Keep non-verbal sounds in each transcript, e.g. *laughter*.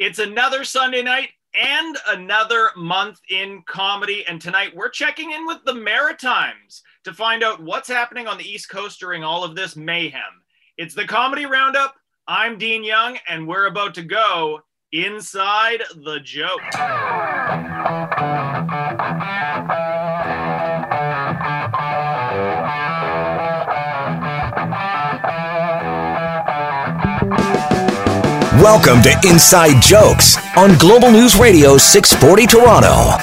It's another Sunday night and another month in comedy. And tonight we're checking in with the Maritimes to find out what's happening on the East Coast during all of this mayhem. It's the Comedy Roundup. I'm Dean Young, and we're about to go inside the joke. Welcome to Inside Jokes on Global News Radio 640 Toronto.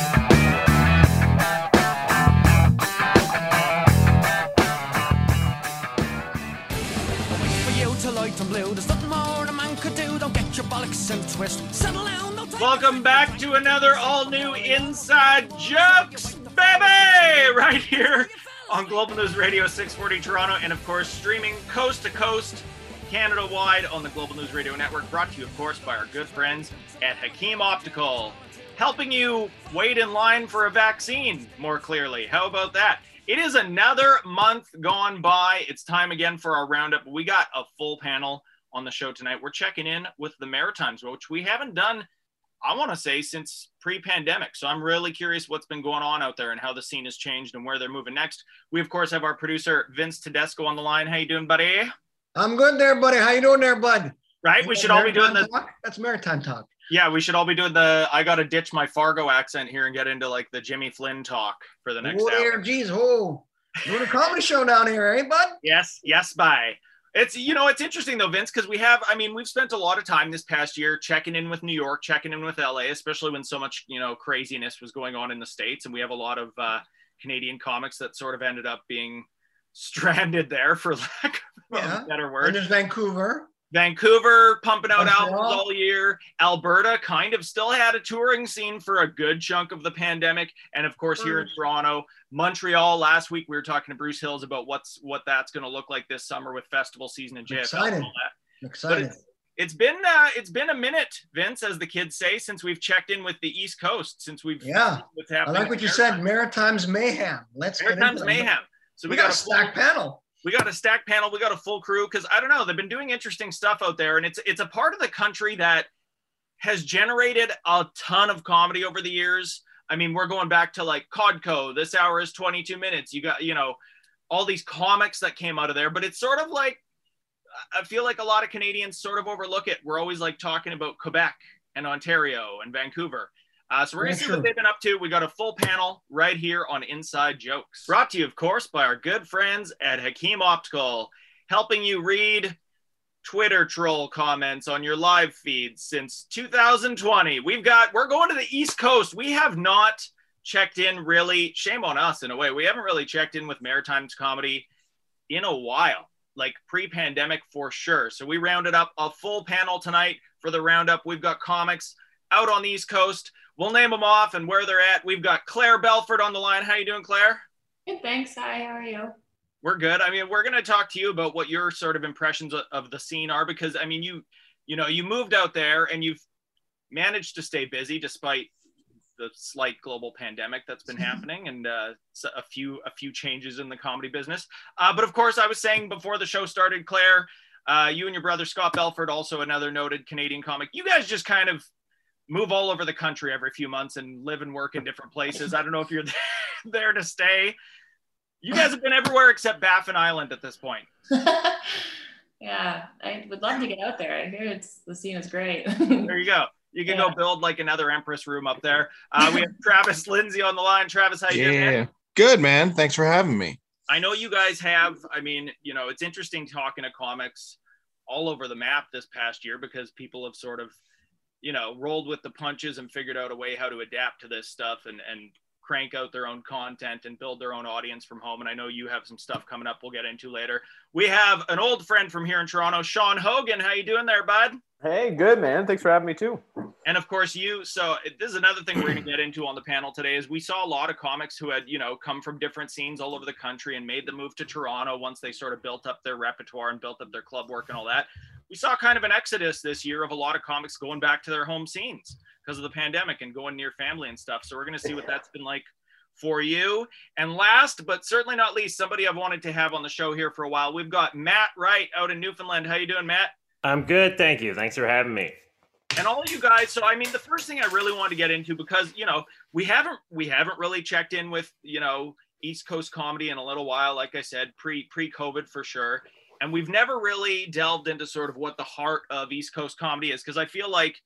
Welcome back to another all new Inside Jokes, baby! Right here on Global News Radio 640 Toronto, and of course, streaming coast to coast Canada wide on the Global News Radio Network, brought to you, of course, by our good friends at Hakim Optical, helping you wait in line for a vaccine more clearly. How about that? It is another month gone by. It's time again for our roundup. We got a full panel on the show tonight. We're checking in with the Maritimes, which we haven't done, I want to say, since pre pandemic. So I'm really curious what's been going on out there and how the scene has changed and where they're moving next. We, of course, have our producer, Vince Tedesco, on the line. How you doing, buddy? I'm good there, buddy. How you doing there, bud? Right? We should all be doing the. Talk? That's maritime talk. Yeah, we should all be doing the. I got to ditch my Fargo accent here and get into like the Jimmy Flynn talk for the next oh, hour. geez, oh, doing a comedy show down here, eh, bud? Yes, yes, bye. It's you know it's interesting though, Vince, because we have. I mean, we've spent a lot of time this past year checking in with New York, checking in with LA, especially when so much you know craziness was going on in the states, and we have a lot of uh, Canadian comics that sort of ended up being stranded there, for lack of Yeah. a better And there's Vancouver. Vancouver pumping out Montreal. albums all year. Alberta kind of still had a touring scene for a good chunk of the pandemic, and of course here in Mm. Toronto, Montreal. Last week we were talking to Bruce Hills about what's what that's going to look like this summer with festival season and JFL. Excited. And all that. Excited. it's, it's been uh, it's been a minute, Vince, as the kids say, since we've checked in with the East Coast, since we've Yeah. what's I like what you Maritime. said. Maritimes mayhem. Let's get Maritime's into it. So We, we, got, got, a a full- panel. we got a stack panel. We got a full crew because i don't know they've been doing interesting stuff out there and it's it's a part of the country that has generated a ton of comedy over the years. I mean we're going back to like codco this hour is 22 minutes. You got you know all these comics that came out of there but it's sort of like i feel like a lot of canadians sort of overlook it. We're always like talking about quebec and ontario and vancouver uh, so we're gonna see what they've been up to. We got a full panel right here on Inside Jokes, brought to you, of course, by our good friends at Hakim Optical, helping you read Twitter troll comments on your live feeds since 2020. We've got we're going to the East Coast. We have not checked in really. Shame on us in a way. We haven't really checked in with Maritimes comedy in a while, like pre-pandemic for sure. So we rounded up a full panel tonight for the roundup. We've got comics out on the East Coast. We'll name them off and where they're at. We've got Claire Belford on the line. How you doing, Claire? Good, thanks. Hi, how are you? We're good. I mean, we're going to talk to you about what your sort of impressions of, of the scene are because I mean, you you know, you moved out there and you've managed to stay busy despite the slight global pandemic that's been *laughs* happening and uh, a few a few changes in the comedy business. Uh, but of course, I was saying before the show started, Claire, uh, you and your brother Scott Belford, also another noted Canadian comic. You guys just kind of move all over the country every few months and live and work in different places. I don't know if you're *laughs* there to stay. You guys have been everywhere except Baffin Island at this point. *laughs* yeah, I would love to get out there. I hear it's the scene is great. *laughs* There you go. You can go build like another Empress room up there. Uh, we have Travis Lindsay on the line. Travis, how you doing? man? Yeah. Good, man. Thanks for having me. I know you guys have. I mean, you know, it's interesting talking to comics all over the map this past year because people have sort of, you know, rolled with the punches and figured out a way how to adapt to this stuff and and crank out their own content and build their own audience from home. And I know you have some stuff coming up we'll get into later. We have an old friend from here in Toronto, Shawn Hogan. How you doing there, bud? Hey, good man. Thanks for having me too. And of course, you. So this is another thing we're going to get into on the panel today. Is we saw a lot of comics who had, you know, come from different scenes all over the country and made the move to Toronto once they sort of built up their repertoire and built up their club work and all that. We saw kind of an exodus this year of a lot of comics going back to their home scenes because of the pandemic and going near family and stuff. So we're going to see what that's been like for you. And last but certainly not least, somebody I've wanted to have on the show here for a while. We've got Matt Wright out in Newfoundland. How you doing, Matt? I'm good, thank you. Thanks for having me. and all you guys. So I mean, the first thing I really want to get into because you know we haven't we haven't really checked in with you know East Coast comedy in a little while. Like I said, pre pre COVID for sure, and we've never really delved into sort of what the heart of East Coast comedy is because I feel like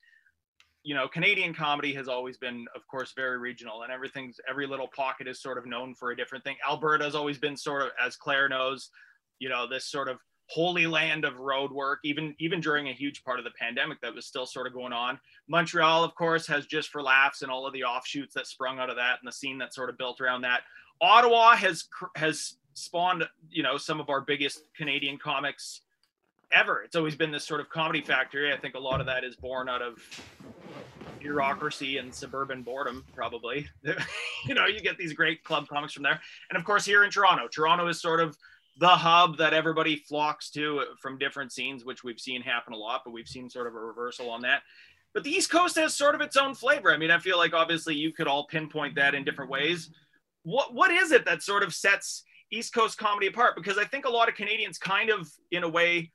you know Canadian comedy has always been, of course, very regional, and everything's every little pocket is sort of known for a different thing. Alberta's always been sort of, as Claire knows, you know, this sort of holy land of road work even even during a huge part of the pandemic that was still sort of going on. Montreal of course has just for laughs and all of the offshoots that sprung out of that and the scene that sort of built around that. Ottawa has has spawned you know some of our biggest canadian comics ever. It's always been this sort of comedy factory. I think a lot of that is born out of bureaucracy and suburban boredom probably *laughs* you know you get these great club comics from there and of course here in toronto toronto is sort of the hub that everybody flocks to from different scenes, which we've seen happen a lot, but we've seen sort of a reversal on that. But the East Coast has sort of its own flavor. I mean, I feel like obviously you could all pinpoint that in different ways. What what is it that sort of sets East Coast comedy apart? Because I think a lot of Canadians kind of, in a way,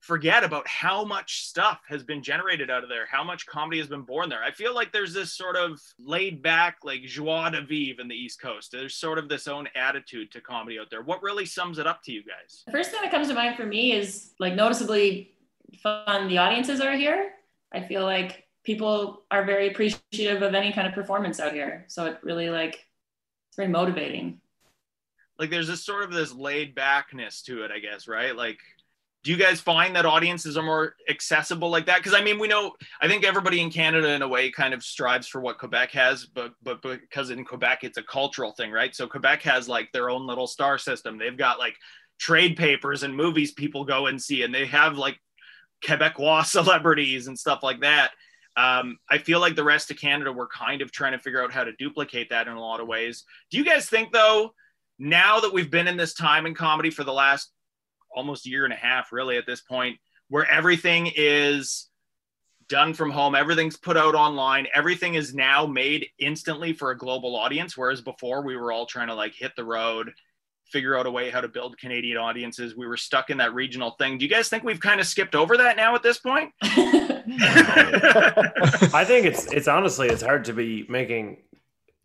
forget about how much stuff has been generated out of there, how much comedy has been born there. I feel like there's this sort of laid back, like joie de vivre in the East Coast. There's sort of this own attitude to comedy out there. What really sums it up to you guys? The first thing that comes to mind for me is like noticeably fun the audiences are here. I feel like people are very appreciative of any kind of performance out here. So it really like it's very motivating. Like there's this sort of this laid backness to it, I guess, right? Like do you guys find that audiences are more accessible like that? Because i mean we know i think everybody in canada in a way kind of strives for what quebec has but but because in quebec it's a cultural thing right? So quebec has like their own little star system. They've got like trade papers and movies people go and see and they have like quebecois *laughs* celebrities and stuff like that. Um, i feel like the rest of canada we're kind of trying to figure out how to duplicate that in a lot of ways. Do you guys think though now that we've been in this time in comedy for the last almost a year and a half, really, at this point, where everything is done from home, everything's put out online, everything is now made instantly for a global audience. Whereas before, we were all trying to like hit the road, figure out a way how to build Canadian audiences. We were stuck in that regional thing. Do you guys think we've kind of skipped over that now at this point? *laughs* *laughs* *laughs* I think it's it's honestly it's hard to be making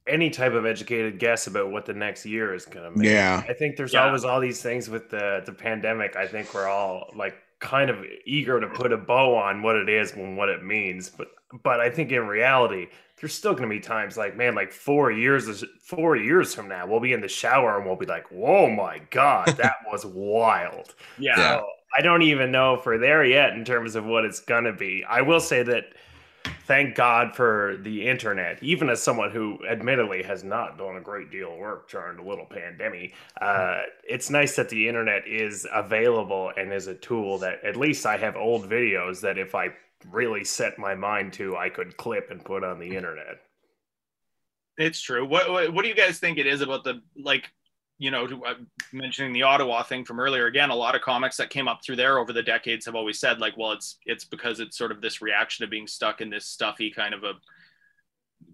any type of educated guess about what the next year is going to make. Yeah. I think there's Yeah. always all these things with the the pandemic. I think we're all like kind of eager to put a bow on what it is and what it means, but but I think in reality there's still going to be times like man like 4 years is 4 years from now we'll be in the shower and we'll be like, "Whoa my god, *laughs* that was wild." yeah. Yeah. So I don't even know if we're there yet in terms of what it's gonna be. I will say that thank God for the internet, even as someone who admittedly has not done a great deal of work during the little pandemic. Uh, it's nice that the internet is available and is a tool that at least I have old videos that if I really set my mind to, I could clip and put on the internet. It's true. What, what what do you guys think it is about the like, you know, to- uh, mentioning the Ottawa thing from earlier again? A lot of comics that came up through there over the decades have always said like, well, it's it's because it's sort of this reaction to being stuck in this stuffy kind of a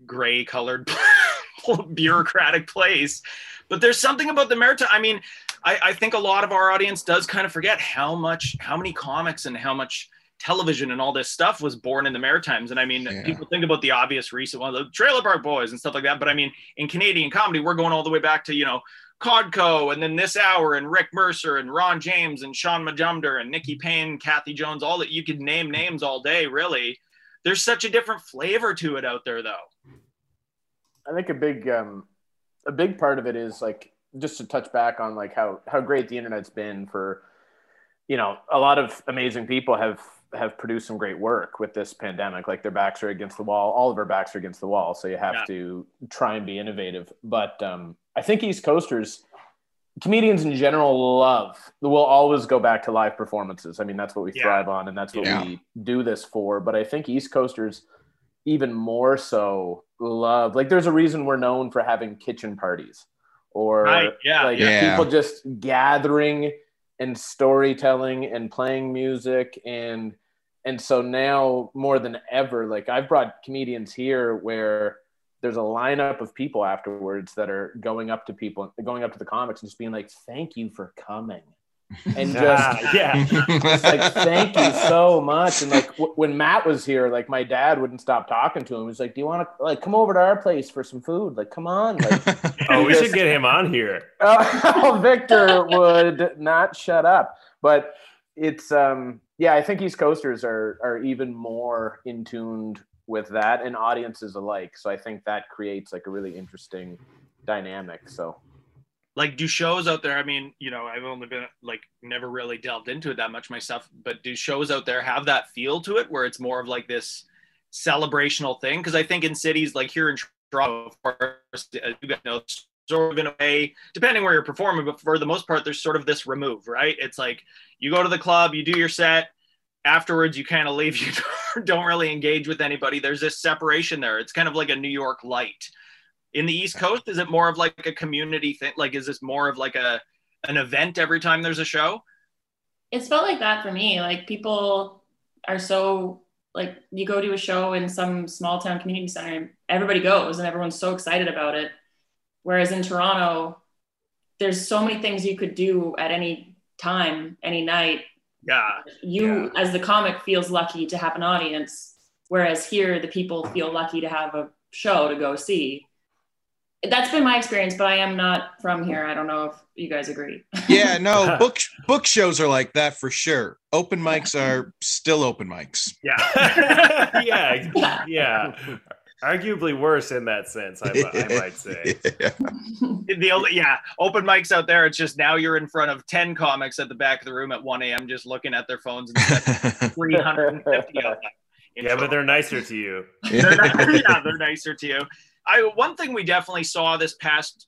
gray colored *laughs* bureaucratic place. But there's something about the maritime. I mean, I, I think a lot of our audience does kind of forget how much, how many comics and how much television and all this stuff was born in the Maritimes. And I mean, Yeah. people think about the obvious recent one, the Trailer Park Boys and stuff like that. But I mean, in Canadian comedy, we're going all the way back to, you know, Codco and then this hour and Rick Mercer and Ron James and Shaun Majumder and Nikki Payne, Cathy Jones, all that you could name names all day, really. There's such a different flavor to it out there, though. I think a big um, a big part of it is like just to touch back on like how how great the internet's been for you know a lot of amazing people have have produced some great work with this pandemic like their backs are against the wall all of our backs are against the wall so you have Yeah. to try and be innovative but um, i think east coasters comedians in general love will always go back to live performances i mean that's what we Yeah. thrive on and that's what Yeah. we do this for but i think east coasters even more so love like there's a reason we're known for having kitchen parties or Right, yeah, like yeah. people just gathering and storytelling and playing music and and so now more than ever like i've brought comedians here where there's a lineup of people afterwards that are going up to people going up to the comics and just being like thank you for coming. *laughs* And just yeah. It's like thank you so much. And like w- when matt was here like my dad wouldn't stop talking to him. He's like do you want to like come over to our place for some food? Like come on like *laughs* Oh, we should get him on here. *laughs* oh, victor would not shut up. But it's um yeah i think east coasters are are even more in tuned with that and audiences alike. So i think that creates like a really interesting dynamic so. Like do shows out there i mean you know i've only been like never really delved into it that much myself but do shows out there have that feel to it where it's more of like this celebrational thing? Because i think in cities like here in toronto of course as you guys know sort of in a way depending where you're performing but for the most part there's sort of this remove right? It's like you go to the club you do your set afterwards you kind of leave *laughs* you don't really engage with anybody there's this separation there it's kind of like a new york light in the east coast is it more of like a community thing like is this more of like a an event every time there's a show it's felt like that for me. Like people are so like you go to a show in some small town community center, and everybody goes and everyone's so excited about it. Whereas in Toronto, there's so many things you could do at any time, any night. Yeah You, as the comic, feels lucky to have an audience, whereas here the people feel lucky to have a show to go see. That's been my experience, but I am not from here. I don't know if you guys agree. *laughs* yeah, no, book book shows are like that for sure. Open mics are still open mics. yeah *laughs* *laughs* yeah, Yeah. Yeah. Arguably worse in that sense, I, I might *laughs* say. Yeah. the only yeah open mics out there it's just now you're in front of 10 comics at the back of the room at 1 a.m just looking at their phones and *laughs* 350 of them in Yeah, but they're nicer to you. *laughs* they're ni- yeah, they're nicer to you. I one thing we definitely saw this past,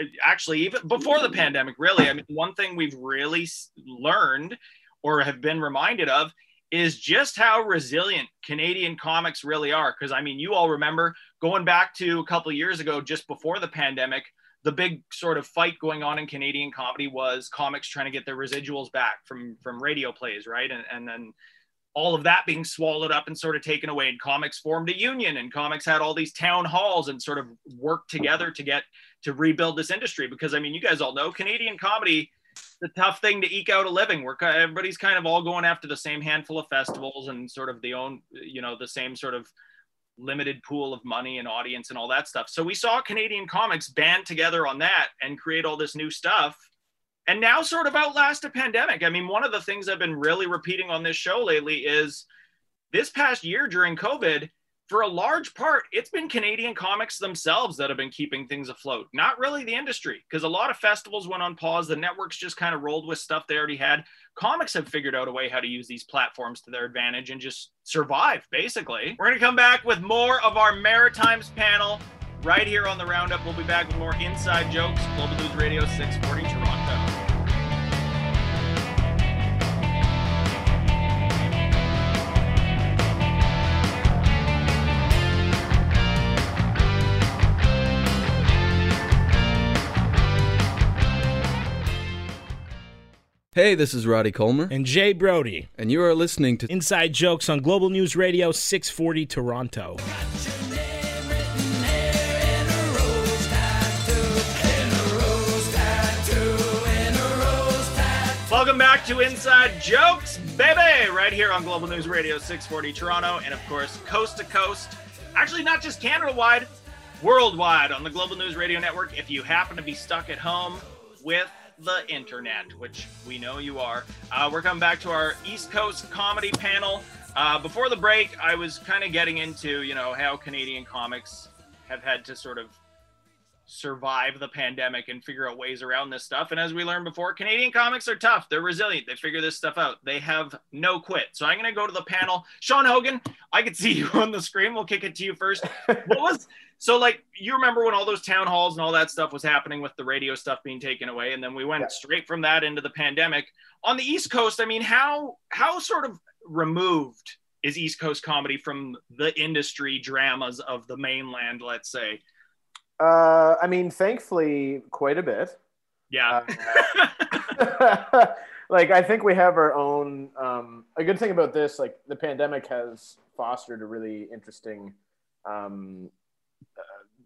uh, actually even before the pandemic, really. I mean, one thing we've really learned or have been reminded of is just how resilient Canadian comics really are. Because I mean, you all remember going back to a couple years ago, just before the pandemic. The big sort of fight going on in Canadian comedy was comics trying to get their residuals back from from radio plays, right? And and then all of that being swallowed up and sort of taken away and comics formed a union and comics had all these town halls and sort of worked together to get to rebuild this industry because i mean you guys all know canadian comedy the tough thing to eke out a living we're everybody's kind of all going after the same handful of festivals and sort of the own you know the same sort of limited pool of money and audience and all that stuff so we saw canadian comics band together on that and create all this new stuff and now sort of outlast a pandemic. I mean, one of the things I've been really repeating on this show lately is this past year during COVID, for a large part, it's been Canadian comics themselves that have been keeping things afloat, not really the industry, because a lot of festivals went on pause. The networks just kind of rolled with stuff they already had. Comics have figured out a way how to use these platforms to their advantage and just survive, basically. We're going to come back with more of our Maritimes panel right here on the Roundup. We'll be back with more inside jokes. Global News Radio 640 Toronto. Hey, this is Roddy Colmer, and Jay Brody. and you are listening to Inside Jokes on Global News Radio 640 Toronto. Welcome back to Inside Jokes, baby, right here on Global News Radio 640 Toronto, and of course, coast to coast. Actually, not just Canada wide, worldwide on the Global News Radio Network. If you happen to be stuck at home with the internet, which we know you are, uh, we're coming back to our East Coast comedy panel. Uh, before the break, I was kind of getting into, you know, how Canadian comics have had to sort of survive the pandemic and figure out ways around this stuff. And as we learned before, Canadian comics are tough. They're resilient. They figure this stuff out. They have no quit. So I'm going to go to the panel. Shawn Hogan, I could see *laughs* you on the screen. We'll kick it to you first. What was so like you remember when all those town halls and all that stuff was happening with the radio stuff being taken away and then we went Yeah. straight from that into the pandemic. On the East Coast, I mean, how how sort of removed is East Coast comedy from the industry dramas of the mainland, let's say? uh, i mean thankfully quite a bit Yeah. Uh, *laughs* like I think we have our own. Um, a good thing about this, like the pandemic, has fostered a really interesting um,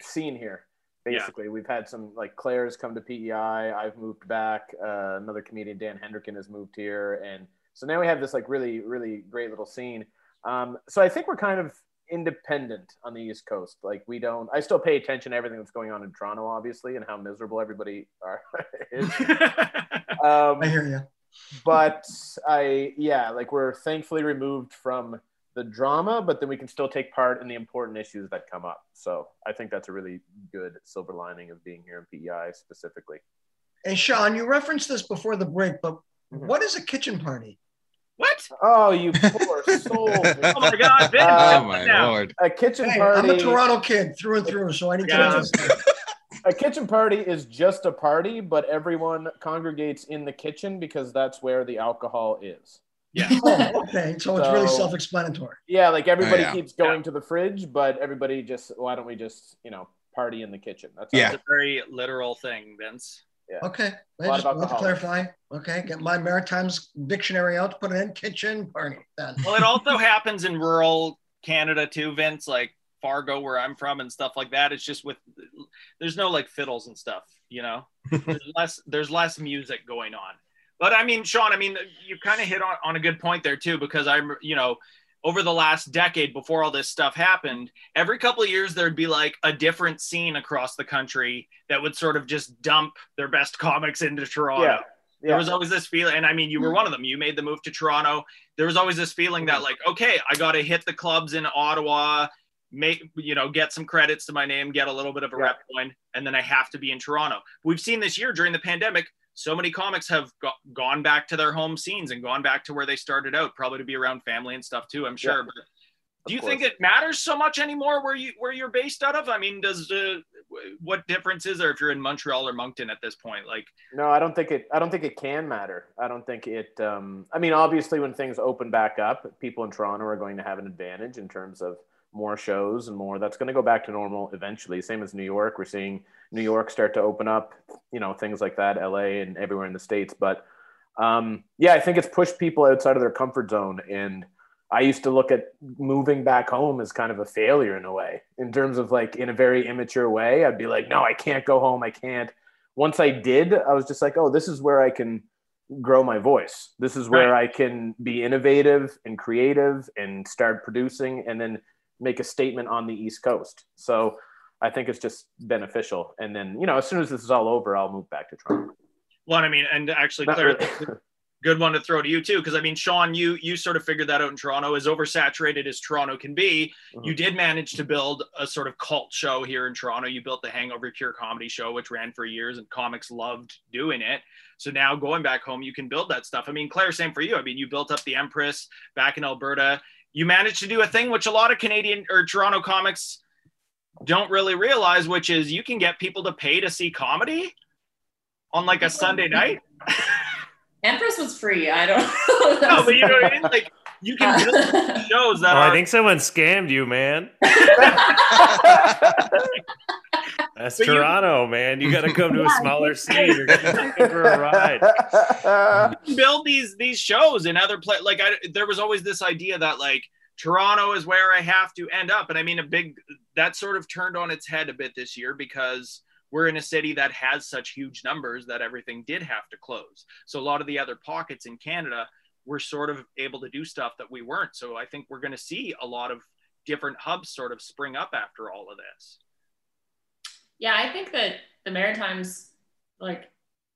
scene here. Basically, we've had some like Claire's come to PEI. I've moved back. Uh, another comedian, Dan Hendricken, has moved here, and so now we have this like really, really great little scene. Um, so I think we're kind of independent on the East Coast. Like we don't. I still pay attention to everything that's going on in Toronto, obviously, and how miserable everybody are, *laughs* is. *laughs* Um, I hear you. but I yeah, like we're thankfully removed from the drama, but then we can still take part in the important issues that come up. So I think that's a really good silver lining of being here in PEI specifically. And Shawn, you referenced this before the break, but Mhm. what is a kitchen party? What? Oh, you poor *laughs* soul! Oh my God, Vince! Uh, oh my now. lord. a kitchen Hey, party. I'm a Toronto kid through and through, so I need to Yeah. know this. *laughs* a kitchen party is just a party, but everyone congregates in the kitchen because that's where the alcohol is. *laughs* Oh, *laughs* okay, so it's really self-explanatory. Yeah, like everybody Oh, yeah. keeps going to the fridge, but everybody just why don't we just you know party in the kitchen? That's Yeah. a very literal thing, Vince. Okay, I lot just want to clarify. Okay, get my Maritimes dictionary out, put it in kitchen party. Done. Well, it also happens in rural Canada too, Vince, like Fargo, where I'm from, and stuff like that. It's just with there's no like fiddles and stuff, you know. *laughs* there's less there's less music going on. But I mean, Shawn, I mean, you kind of hit on, on a good point there too, because I'm, you know, over the last decade before all this stuff happened, every couple of years there'd be like a different scene across the country that would sort of just dump their best *laughs* comics into Toronto. Yeah. There was always this feeling, and I mean, you were hmm. one of them. You made the move to Toronto. There was always this feeling that, hmm. like, okay, I got to hit the clubs in Ottawa, make you know, get some credits to my name, get a little bit of a Yeah. rep point, and then I have to be in Toronto. We've seen this year during the pandemic, so many comics have go- gone back to their home scenes and gone back to where they started out, probably to be around family and stuff too. I'm sure. Yeah. But do you course. think it matters so much anymore where you where you're based out of? I mean, does uh, what difference is there if you're in Montreal or Moncton at this point? Like, No, I don't think it. I don't think it can matter. I don't think it. Um, I mean, obviously, when things open back up, people in Toronto are going to have an advantage in terms of more shows and more. That's going to go back to normal eventually. Same as New York. We're seeing New York start to open up. You know, things like that. LA and everywhere in the states. But um, yeah, I think it's pushed people outside of their comfort zone. And I used to look at moving back home as kind of a failure in a way, in terms of like in a very immature way. I'd be like, no, I can't go home. I can't once I did, I was just like, oh, this is where I can grow my voice. This is where I can be innovative and creative and start producing and then make a statement on the East Coast. So I think it's just beneficial. And then, you know, as soon as this is all over, I'll move back to Toronto. well, I mean, and actually, Claire, really. *laughs* good one to throw to you too because i mean shawn you you sort of figured that out in toronto as oversaturated as toronto can be Mhm. you did manage to build a sort of cult show here in toronto you built the hangover cure comedy show which ran for years and comics loved doing it so now going back home you can build that stuff i mean claire same for you i mean you built up the empress back in alberta you managed to do a thing which a lot of canadian or toronto comics don't really realize which is you can get people to pay to see comedy on like a sunday night *laughs* Empress was free. I don't know. *laughs* no, but you know what I mean? Like you can build *laughs* shows that Oh, are I think someone scammed you, man. That's But you- Toronto, man. You got to come to a smaller city. You're getting taken for a ride. you can build these these shows in other places. Like I, there was always this idea that like Toronto is where I have to end up, and I mean a big that sort of turned on its head a bit this year because we're in a city that has such huge numbers that everything did have to close. So a lot of the other pockets in Canada were sort of able to do stuff that we weren't. So I think we're going to see a lot of different hubs sort of spring up after all of this. Yeah, I think that the Maritimes, like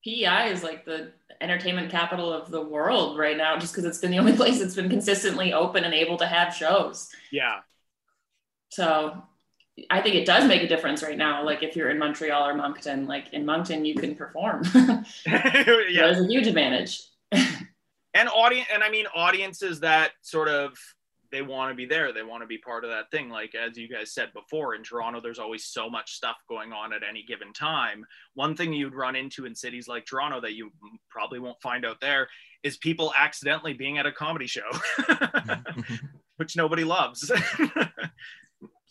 PEI, is like the entertainment capital of the world right now, just because it's been the only *laughs* place that's been consistently open and able to have shows. Yeah. So I think it does make a difference right now. Like if you're in Montreal or Moncton, like in Moncton, you can perform. *laughs* *laughs* yeah. There's a huge advantage. and audience and i mean audiences that sort of they want to be there they want to be part of that thing like as you guys said before in toronto there's always so much stuff going on at any given time one thing you'd run into in cities like toronto that you probably won't find out there is people accidentally being at a comedy show *laughs* which nobody loves *laughs*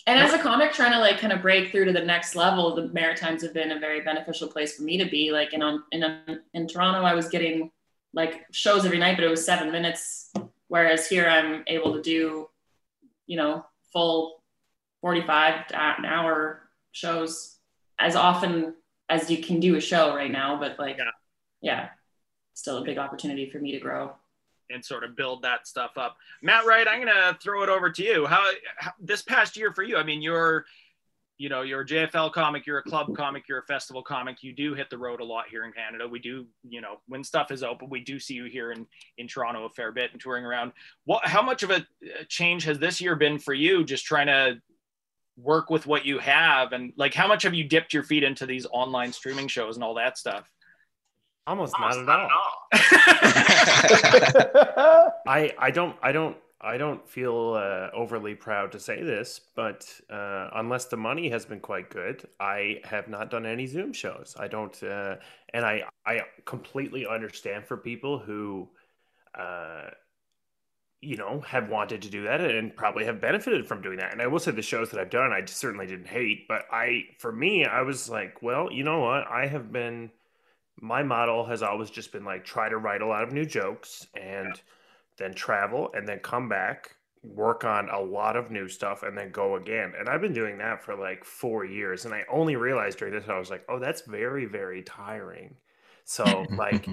And as a comic trying to like kind of break through to the next level, the Maritimes have been a very beneficial place for me to be. Like in on in in Toronto, I was getting like shows every night, but it was seven minutes. Whereas here, I'm able to do, you know, full forty-five to an hour shows as often as you can do a show right now, but like, Yeah. yeah, still a big opportunity for me to grow. and sort of build that stuff up. Matt Wright, I'm gonna throw it over to you. How, how this past year for you? I mean, you're, you know, you're a JFL comic, you're a club comic, you're a festival comic. You do hit the road a lot here in Canada. We do, you know, when stuff is open, we do see you here in in Toronto a fair bit and touring around. What? How much of a change has this year been for you? Just trying to work with what you have, and like, how much have you dipped your feet into these online streaming shows and all that stuff? Almost, not at all. *laughs* *laughs* I I don't I don't I don't feel uh, overly proud to say this, but uh, unless the money has been quite good, I have not done any Zoom shows. I don't, uh, and I I completely understand for people who, uh, you know, have wanted to do that and probably have benefited from doing that. And I will say the shows that I've done, I certainly didn't hate, but I for me, I was like, well, you know what, I have been. My model has always just been like try to write a lot of new jokes and then travel and then come back work on a lot of new stuff and then go again. And i've been doing that for like four years and i only realized during this i was like oh that's very very tiring. So *laughs* like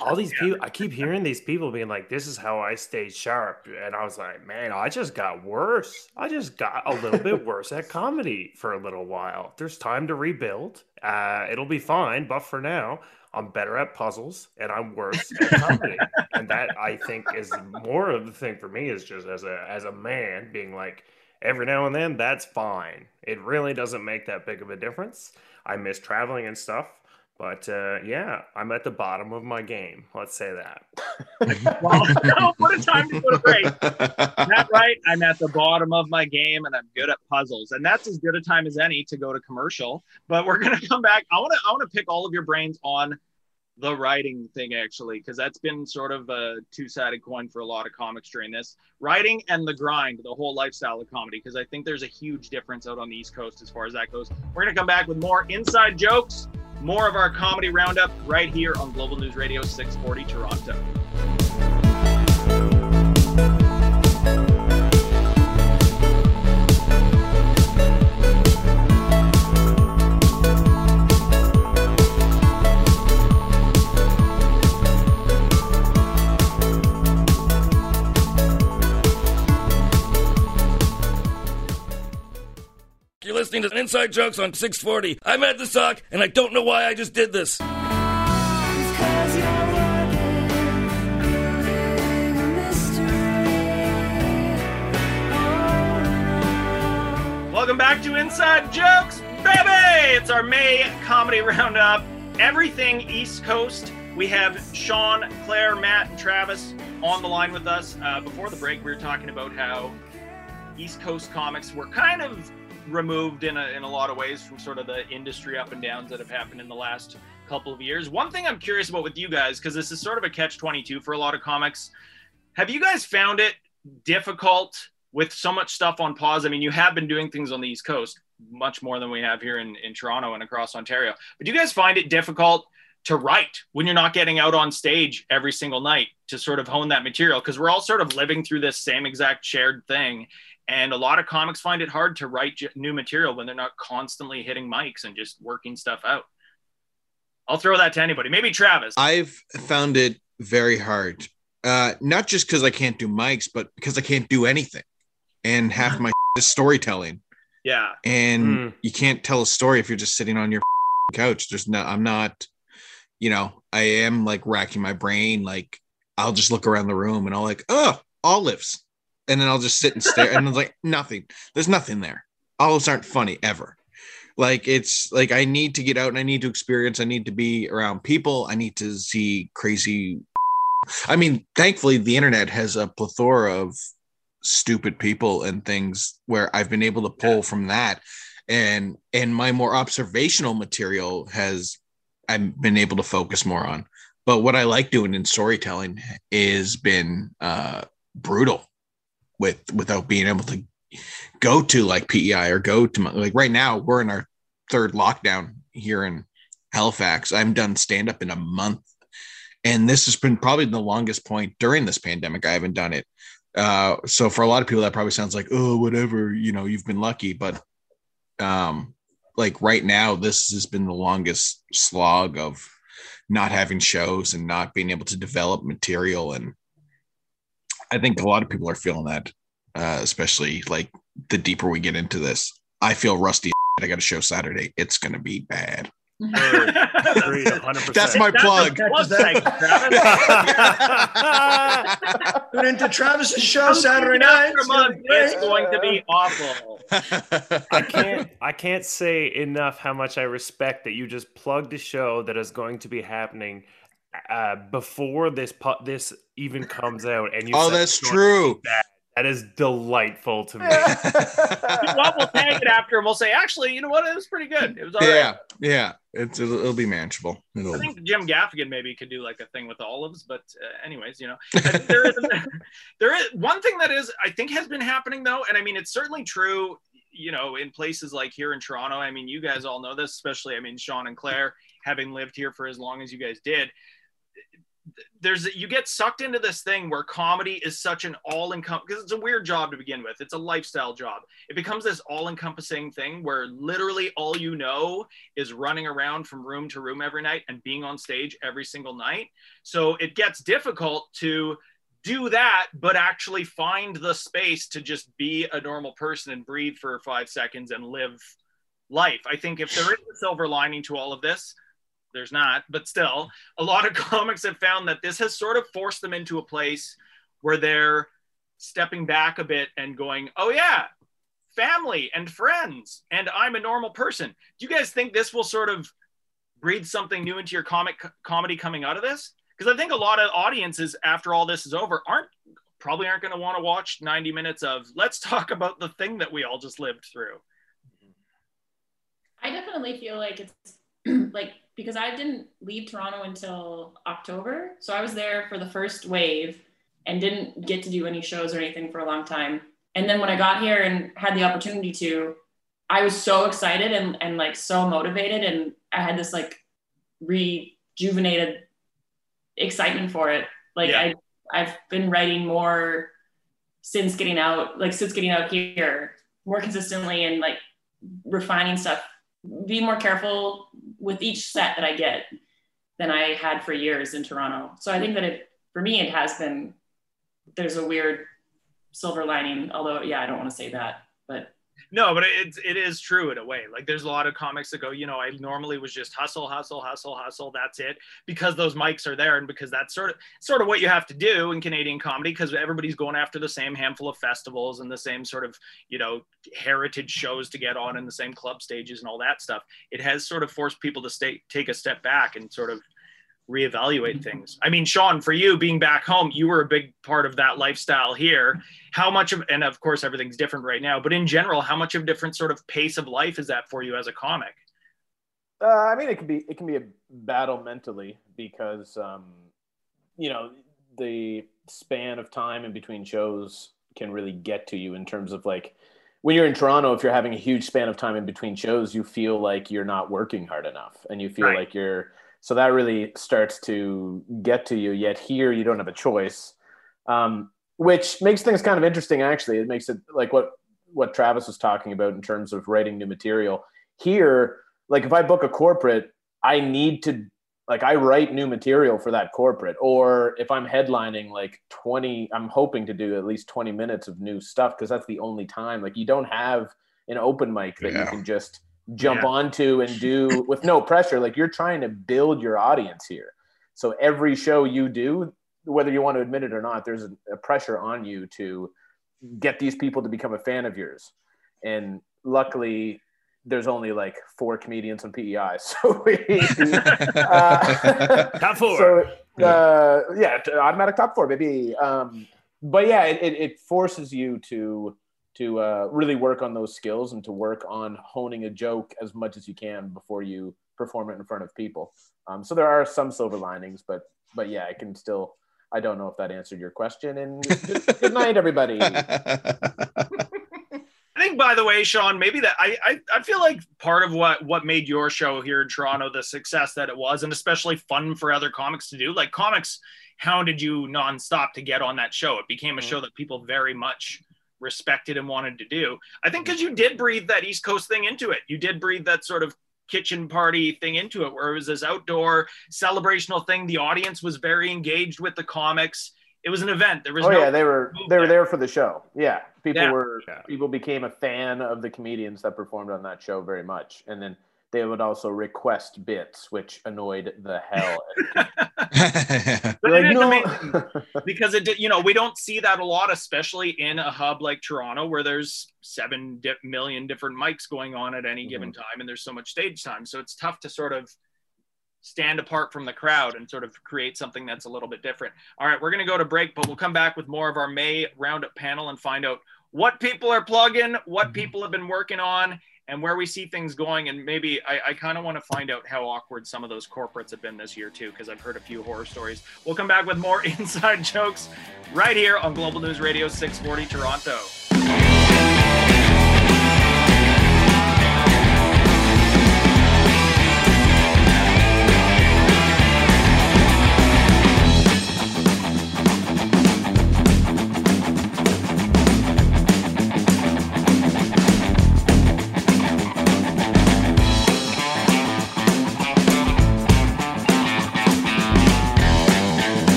all these people i keep hearing these people being like this is how i stay sharp and i was like man i just got worse. I just got a little bit worse at comedy for a little while. There's time to rebuild. Uh, it'll be fine but for now i'm better at puzzles and i'm worse at *laughs* comedy and that i think is more of the thing for me is just as a as a man being like every now and then that's fine. It really doesn't make that big of a difference. I miss traveling and stuff but uh, yeah, I'm at the bottom of my game. Let's say that. *laughs* Well, no, what a time to put a break. Matt right? I'm at the bottom of my game and I'm good at puzzles. And that's as good a time as any to go to commercial. But we're gonna come back. I wanna I wanna pick all of your brains on the writing thing actually, because that's been sort of a two-sided coin for a lot of comics during this. Writing and the grind, the whole lifestyle of comedy, because I think there's a huge difference out on the East Coast as far as that goes. We're gonna come back with more inside jokes, more of our comedy roundup right here on Global News Radio 640 Toronto. Inside Jokes on 640. I'm at the sock, and I don't know why I just did this. Welcome back to Inside Jokes, baby! It's our May comedy roundup. Everything East Coast. We have Shawn, Claire, Matt, and Travis on the line with us. Uh, before the break, we were talking about how East Coast comics were kind of removed in a, in a lot of ways from sort of the industry up and downs that have happened in the last couple of years. One thing I'm curious about with you guys, because this is sort of a catch 22 for a lot of comics, have you guys found it difficult with so much stuff on pause? I mean, you have been doing things on the East Coast much more than we have here in, in Toronto and across Ontario. But do you guys find it difficult to write when you're not getting out on stage every single night to sort of hone that material? Because we're all sort of living through this same exact shared thing. And a lot of comics find it hard to write j- new material when they're not constantly hitting mics and just working stuff out. I'll throw that to anybody. Maybe Travis. I've found it very hard. Uh, not just because I can't do mics, but because I can't do anything. And half my *laughs* is storytelling. Yeah. And Mm. you can't tell a story if you're just sitting on your *laughs* couch. There's no, I'm not, you know, I am like racking my brain. Like I'll just look around the room and I'll like, oh, olives. And then I'll just sit and stare. and it's like, *laughs* nothing. There's nothing there. Olives aren't funny ever. Like it's like I need to get out and I need to experience. I need to be around people. I need to see crazy. *laughs* I mean, thankfully, the internet has a plethora of stupid people and things where I've been able to pull from that. And and my more observational material has I've been able to focus more on. But what I like doing in storytelling is been uh brutal with without being able to go to like PEI or go to like right now we're in our third lockdown here in Halifax. I'm done stand up in a month. And this has been probably the longest point during this pandemic. I haven't done it. Uh, so for a lot of people, that probably sounds like, oh, whatever, you know, you've been lucky. But um, like right now, this has been the longest slog of not having shows and not being able to develop material. And I think a lot of people are feeling that, uh, especially like the deeper we get into this. I feel rusty. *laughs* I got a show Saturday. It's going to be bad. Agreed, 100%. That's my plug. *laughs* Tune into Travis's show Saturday night. After a month, it's going to be awful. I can't I can't say enough how much I respect that you just plugged a show that is going to be happening uh, before this pu- this even comes out, and you Oh, that's it's going to true. be bad. That is delightful to me. *laughs* well, we'll tag it after and we'll say, actually, you know what? It was pretty good. It was all right. yeah, yeah. It's it'll, it'll be manageable. It'll, I think Jim Gaffigan maybe could do like a thing with olives, but uh, anyways, you know, *laughs* there is there is one thing that is I think has been happening though, and I mean it's certainly true. You know, in places like here in Toronto, I mean, you guys all know this, especially I mean Shawn and Claire, having lived here for as long as you guys did. There's you get sucked into this thing where comedy is such an all encompassing because it's a weird job to begin with. It's a lifestyle job. It becomes this all encompassing thing where literally all you know is running around from room to room every night and being on stage every single night. So it gets difficult to do that, but actually find the space to just be a normal person and breathe for five seconds and live life. I think if there is a silver lining to all of this, there's not, but still, a lot of *laughs* comics have found that this has sort of forced them into a place where they're stepping back a bit and going, oh, yeah, family and friends, and I'm a normal person. Do you guys think this will sort of breathe something new into your comic comedy coming out of this? Because I think a lot of audiences, after all this is over, aren't probably aren't going to want to watch 90 minutes of let's talk about the thing that we all just lived through. I definitely feel like it's *clears throat* like because I didn't leave Toronto until October. So I was there for the first wave and didn't get to do any shows or anything for a long time. And then when I got here and had the opportunity to, I was so excited and, and like so motivated. And I had this like rejuvenated excitement for it. Like Yeah. I, I've been writing more since getting out, like since getting out here more consistently and like refining stuff be more careful with each set that I get than I had for years in Toronto. So I think that it, for me, it has been, there's a weird silver lining, although, yeah, I don't want to say that, but No, but it's it is true in a way. Like there's a lot of comics that go, you know, I normally was just hustle, hustle, hustle, hustle. That's it, because those mics are there, and because that's sort of sort of what you have to do in Canadian comedy, because everybody's going after the same handful of festivals and the same sort of you know heritage shows to get on, and the same club stages and all that stuff. It has sort of forced people to stay take a step back and sort of reevaluate things. I mean, Shawn, for you being back home, you were a big part of that lifestyle here. How much of, and of course, everything's different right now, but in general, how much of different sort of pace of life is that for you as a comic? Uh, I mean, it can be it can be a battle mentally because um, you know the span of time in between shows can really get to you in terms of like when you're in Toronto, if you're having a huge span of time in between shows, you feel like you're not working hard enough, and you feel Right. like you're so that really starts to get to you. Yet here, you don't have a choice, um, which makes things kind of interesting. Actually, it makes it like what what Travis was talking about in terms of writing new material. Here, like if I book a corporate, I need to like I write new material for that corporate. Or if I'm headlining like 20, I'm hoping to do at least 20 minutes of new stuff because that's the only time. Like you don't have an open mic that you can just jump Yeah. onto and do *laughs* with no pressure. Like you're trying to build your audience here. So every show you do, whether you want to admit it or not, there's a, pressure on you to get these people to become a fan of yours. And luckily, there's only like four comedians on PEI, *laughs* so we, uh, *laughs* Top four. So uh, yeah, automatic top four, baby. Um, but yeah, it, it, it forces you to to uh, really work on those skills and to work on honing a joke as much as you can before you perform it in front of people. Um, so there are some silver linings, but but yeah, I can still. I don't know if that answered your question. And good, good night, everybody. *laughs* I think, by the way, Shawn, maybe that I, I I feel like part of what what made your show here in Toronto the success that it was, and especially fun for other comics to do. Like comics hounded you nonstop to get on that show. It became a show that people very much respected and wanted to do. I think mm-hmm. because you did breathe that East Coast thing into it. You did breathe that sort of kitchen party thing into it, where it was this outdoor celebrational thing. The audience was very engaged with the comics. It was an event. There was Oh no yeah, they were they were there for the show. Yeah, people Yeah. were people became a fan of the comedians that performed on that show very much, and then they would also request bits, which annoyed the hell. out of *laughs* people. But You're it is like, amazing *laughs* because it, did- you know, we don't see that a lot, especially in a hub like Toronto, where there's seven di- million different mics going on at any given mm-hmm. time, and there's so much stage time. So it's tough to sort of stand apart from the crowd and sort of create something that's a little bit different. All right, we're going to go to break, but we'll come back with more of our May roundup panel and find out what people are plugging, what mm-hmm. people have been working on, and where we see things going. And maybe I, I kind of want to find out how awkward some of those corporates have been this year, too, because I've heard a few horror stories. We'll come back with more *laughs* inside jokes right here on Global News Radio 640 Toronto.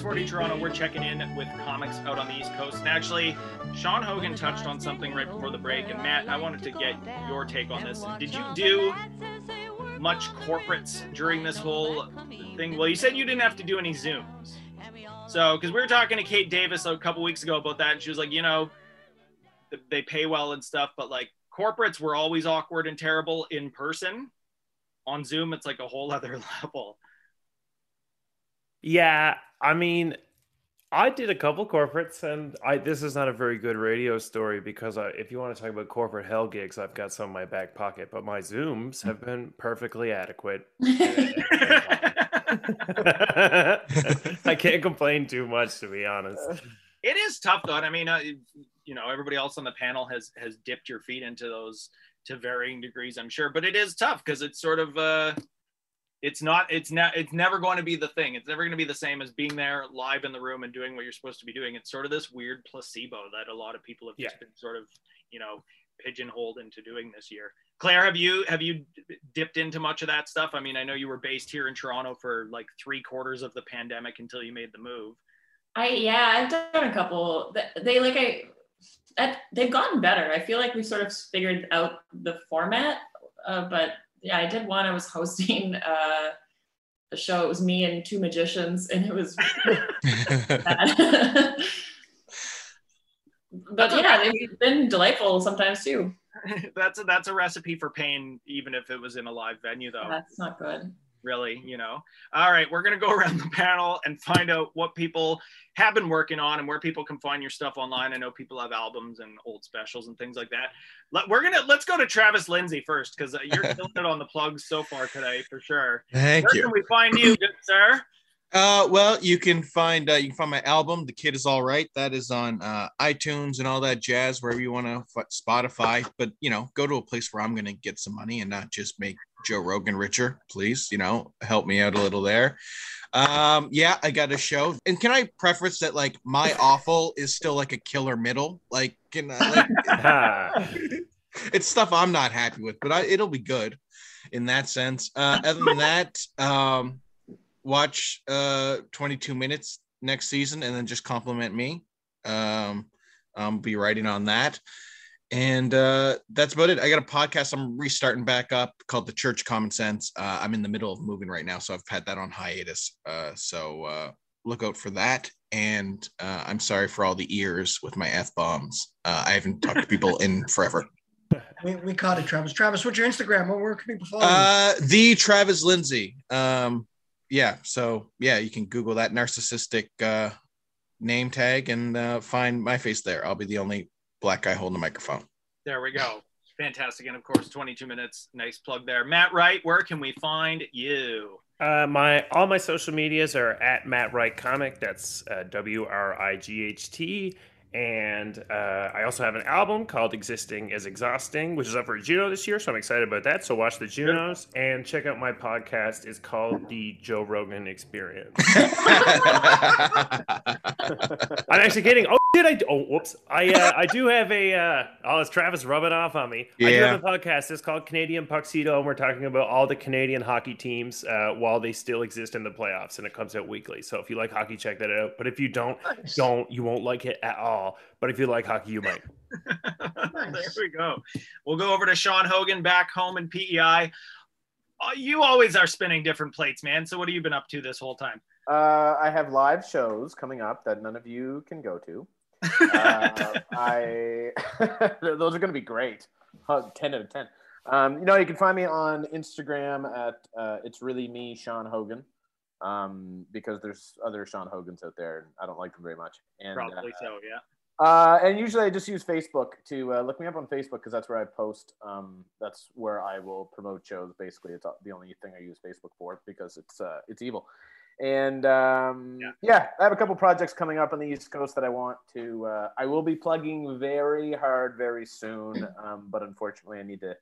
640 Toronto. We're checking in with comics out on the East Coast. And actually, Shawn Hogan touched on something right before the break. And Matt, I wanted to get your take on this. Did you do much corporates during this whole thing? Well, you said you didn't have to do any Zooms. So, because we were talking to Kate Davis a couple weeks ago about that, and she was like, you know, they pay well and stuff, but like corporates were always awkward and terrible in person. On Zoom, it's like a whole *laughs* other level. Yeah, I mean, I did a couple corporates, and I this is not a very good radio story because I, if you want to talk about corporate hell gigs, I've got some in my back pocket, but my Zooms have been perfectly adequate. *laughs* I can't complain too much, to be honest. It is tough though. I mean, uh, you know, everybody else on the panel has has dipped your feet into those to varying degrees, I'm sure, but it is tough because it's sort of uh it's not it's not it's never going to be the thing. It's never going to be the same as being there live in the room and doing what you're supposed to be doing. It's sort of this weird placebo that a lot of people have just been sort of, you know, pigeonholed into doing this year. Claire, have you have you dipped into much of that stuff? I mean, I know you were based here in Toronto for like three quarters of the pandemic until you made the move. I yeah, I've done a couple. They like I, at, they've gotten better. I feel like we sort of figured out the format. Uh, but yeah, I did one. I was hosting uh, a show. It was me and two magicians, and it was *laughs* but yeah, they've been delightful sometimes too. *laughs* that's a, that's a recipe for pain, even if it was in a live venue, though. That's not good. Really, you know. All right, we're gonna go *laughs* around the panel and find out what people have been working on and where people can find your stuff online. I know people have albums and old specials and things like that. Let, we're gonna let's go to Travis Lindsay first because uh, you're *laughs* killing it on the plugs so far today for sure. Thank where you. Can we find you, good sir? Uh, well, you can find uh, you can find my album, "The Kid Is All Right." That is on uh, iTunes and all that jazz, wherever you want to, Spotify. But you know, go to a place where I'm going to get some money and not just make Joe Rogan richer. Please, you know, help me out a little there. Um, yeah, I got a show, and can I preface that like my awful is still like a killer middle, like can I, like *laughs* *laughs* it's stuff I'm not happy with, but I, it'll be good in that sense. Uh, other than that, um, watch uh 22 minutes next season and then just compliment me. Um, I'll be writing on that. And uh, that's about it. I got a podcast I'm restarting back up called The Church Common Sense. Uh, I'm in the middle of moving right now, so I've had that on hiatus. Uh, so uh, look out for that. And uh, I'm sorry for all the ears with my F bombs. Uh, I haven't talked to people in *laughs* forever. We, we caught it, Travis. Travis, what's your Instagram? Where, where can people follow you? Uh, the Travis Lindsay. Um, yeah. So yeah, you can Google that narcissistic uh, name tag and uh, find my face there. I'll be the only black guy holding a microphone. There we go. Fantastic. And of course, 22 minutes. Nice plug there. Matt Wright, where can we find you? Uh, my all my social medias are at Matt Wright Comic. That's uh, W R I G H T. And uh, I also have an album called "Existing is Exhausting," which is up for Juno this year. So I'm excited about that. So watch the Junos and check out my podcast. It's called the Joe Rogan Experience. *laughs* I'm actually kidding. Oh shit! I oh whoops. I uh, I do have a uh, oh it's Travis rubbing off on me. I do have a podcast. It's called Canadian Tuxedo, and we're talking about all the Canadian hockey teams uh, while they still exist in the playoffs, and it comes out weekly. So if you like hockey, check that out. But if you don't, don't you won't like it at all. But if you like hockey, you might. *laughs* there we go. We'll go over to Shawn Hogan back home in PEI. Uh, you always are spinning different plates, man. So what have you been up to this whole time? Uh, I have live shows coming up that none of you can go to. Uh, I *laughs* those are going to be great. Uh, ten out of ten. Um, you know, you can find me on Instagram at uh, it's really me, Shawn Hogan, um, because there's other Shawn Hogans out there, and I don't like them very much. And Probably uh, so, yeah. uh, and usually I just use Facebook to uh, look me up on Facebook because that's where I post. Um, that's where I will promote shows. Basically, it's the only thing I use Facebook for because it's uh, it's evil. And um, yeah. I have a couple projects coming up on the East Coast that I want to. Uh, I will be plugging very hard very soon, um, but unfortunately, I need to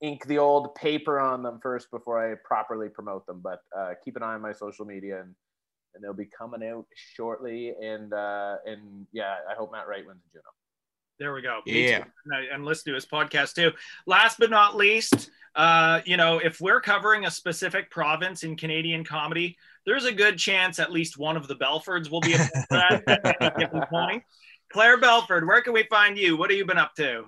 ink the old paper on them first before I properly promote them. But uh, keep an eye on my social media and and they'll be coming out shortly. And uh, and yeah, I hope Matt Wright wins the Juno. There we go. Me Yeah. too. And, and listen to his podcast too. Last but not least, uh, you know, if we're covering a specific province in Canadian comedy, there's a good chance at least one of the Belfords will be a part of that at any given point. Claire Belford, where can we find you? What have you been up to?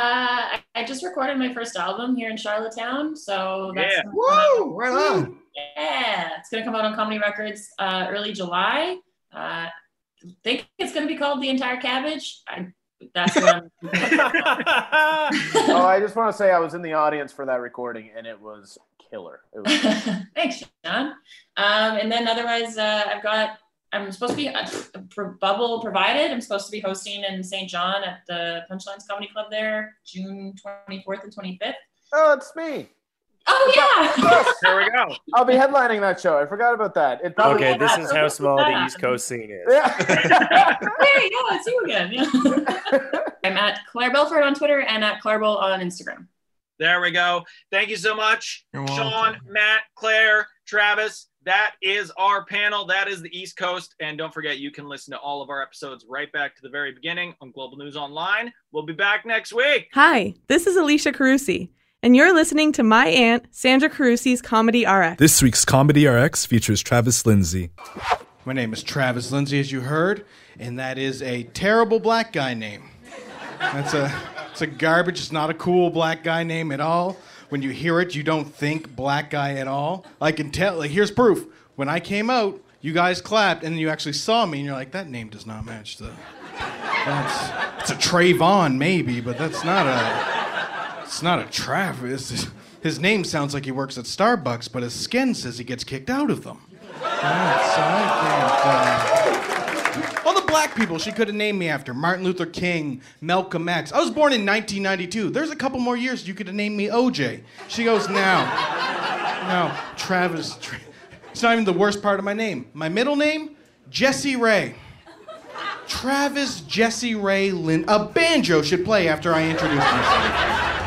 Uh, I, I just recorded my first album here in Charlottetown, so that's Yeah. gonna come out- Woo! Right on. Yeah, it's gonna come out on Comedy Records uh, early July. Uh, think it's gonna be called The Entire Cabbage. I, that's what I'm. *laughs* *laughs* oh, I just want to say I was in the audience for that recording and it was killer. It *laughs* was Thanks, Shawn. Um, and then otherwise, uh, I've got. I'm supposed to be a, a pro- bubble provided. I'm supposed to be hosting in St. John at the Punchlines Comedy Club there, June 24th and 25th. oh, it's me. Oh yeah. *laughs* There we go. I'll be headlining that show. I forgot about that. It probably Okay, this is how small the East Coast scene is. Yeah. *laughs* there you go. It's you again. Yeah. I'm at Claire Belford on Twitter and at clarble on Instagram. There we go. Thank you so much, Shawn, Matt, Claire, Travis. That is our panel. That is the East Coast. And don't forget, you can listen to all of our episodes right back to the very beginning on Global News Online. We'll be back next week. Hi, this is Alicia Carusi, and you're listening to my aunt, Sandra Carusi's Comedy RX. This week's Comedy RX features Travis Lindsay. My name is Travis Lindsay, as you heard, and that is a terrible black guy name. That's a, it's a garbage. It's not a cool black guy name at all. When you hear it, you don't think black guy at all. I can tell. Like, here's proof. When I came out, you guys clapped, and you actually saw me, and you're like, that name does not match the. That's it's a Trayvon maybe, but that's not a. It's not a Travis. His name sounds like he works at Starbucks, but his skin says he gets kicked out of them. That's, I can't, uh... Black people she could have named me after Martin Luther King, Malcolm X. I was born in 1992. There's a couple more years you could have named me OJ. She goes, now. No, Travis. Tra- it's not even the worst part of my name. My middle name, Jesse Ray. Travis Jesse Ray Lynn. A banjo should play after I introduce myself.